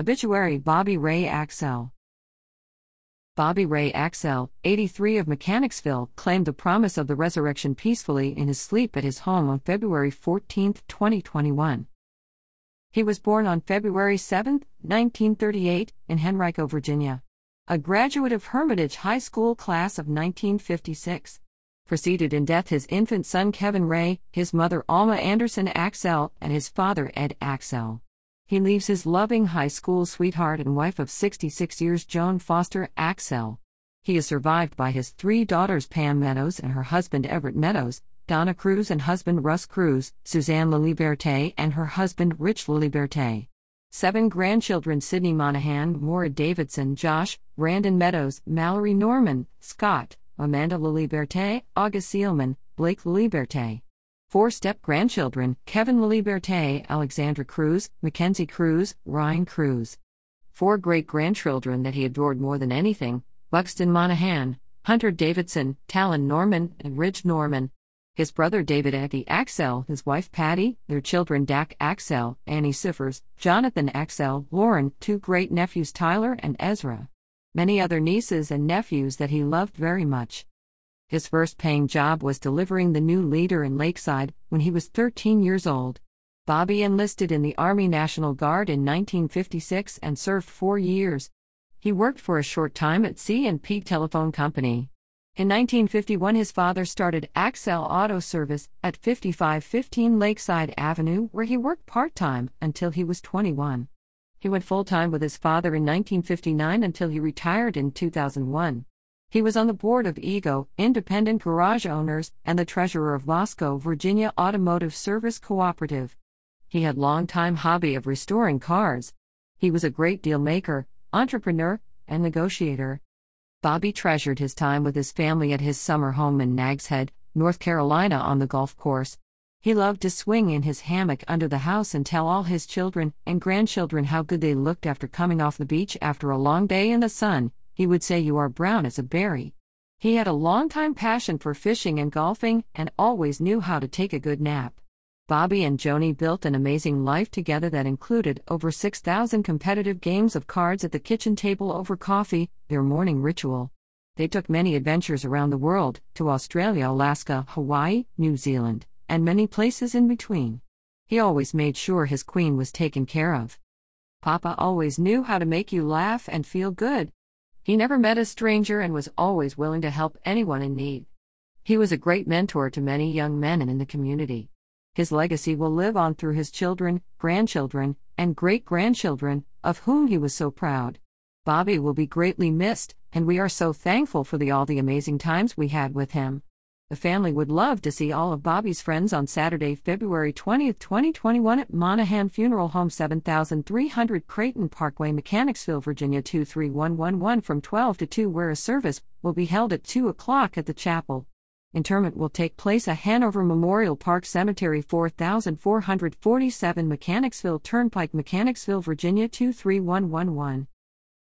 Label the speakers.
Speaker 1: Obituary Bobby Ray Axell. Bobby Ray Axell, 83 of Mechanicsville, claimed the promise of the resurrection peacefully in his sleep at his home on February 14, 2021. He was born on February 7, 1938, in Henrico, Virginia. A graduate of Hermitage High School class of 1956. Preceded in death his infant son Kevin Ray, his mother Alma Anderson Axell, and his father Ed Axell. He leaves his loving high school sweetheart and wife of 66 years, Joan Foster Axel. He is survived by his three daughters, Pam Meadows and her husband Everett Meadows, Donna Cruz and husband Russ Cruz, Suzanne Laliberte and her husband Rich Laliberte. Seven grandchildren Sydney Monahan, Maura Davidson, Josh, Brandon Meadows, Mallory Norman, Scott, Amanda Laliberte, August Seelman, Blake Laliberte. Four step grandchildren Kevin Laliberte, Alexandra Cruz, Mackenzie Cruz, Ryan Cruz. Four great grandchildren that he adored more than anything Buxton Monahan, Hunter Davidson, Talon Norman, and Ridge Norman. His brother David Eddie Axel, his wife Patty, their children Dak Axel, Annie Siffers, Jonathan Axel, Lauren, two great nephews Tyler and Ezra. Many other nieces and nephews that he loved very much. His first paying job was delivering the News Leader in Lakeside when he was 13 years old. Bobby enlisted in the Army National Guard in 1956 and served four years. He worked for a short time at C&P Telephone Company. In 1951, his father started Axel Auto Service at 5515 Lakeside Avenue, where he worked part time until he was 21. He went full time with his father in 1959 until he retired in 2001. He was on the board of IGO, Independent Garage Owners, and the treasurer of Moscow, Virginia Automotive Service Cooperative. He had long-time hobby of restoring cars. He was a great deal maker, entrepreneur, and negotiator. Bobby treasured his time with his family at his summer home in Nags Head, North Carolina on the golf course. He loved to swing in his hammock under the house and tell all his children and grandchildren how good they looked after coming off the beach after a long day in the sun he would say you are brown as a berry. He had a long-time passion for fishing and golfing and always knew how to take a good nap. Bobby and Joni built an amazing life together that included over 6,000 competitive games of cards at the kitchen table over coffee, their morning ritual. They took many adventures around the world, to Australia, Alaska, Hawaii, New Zealand, and many places in between. He always made sure his queen was taken care of. Papa always knew how to make you laugh and feel good, he never met a stranger and was always willing to help anyone in need. He was a great mentor to many young men and in the community. His legacy will live on through his children, grandchildren, and great grandchildren, of whom he was so proud. Bobby will be greatly missed, and we are so thankful for the all the amazing times we had with him. The family would love to see all of Bobby's friends on Saturday, February 20, 2021 at Monahan Funeral Home 7300 Creighton Parkway, Mechanicsville, Virginia 23111 from 12 to 2 where a service will be held at 2 o'clock at the chapel. Interment will take place at Hanover Memorial Park Cemetery 4447 Mechanicsville Turnpike, Mechanicsville, Virginia 23111.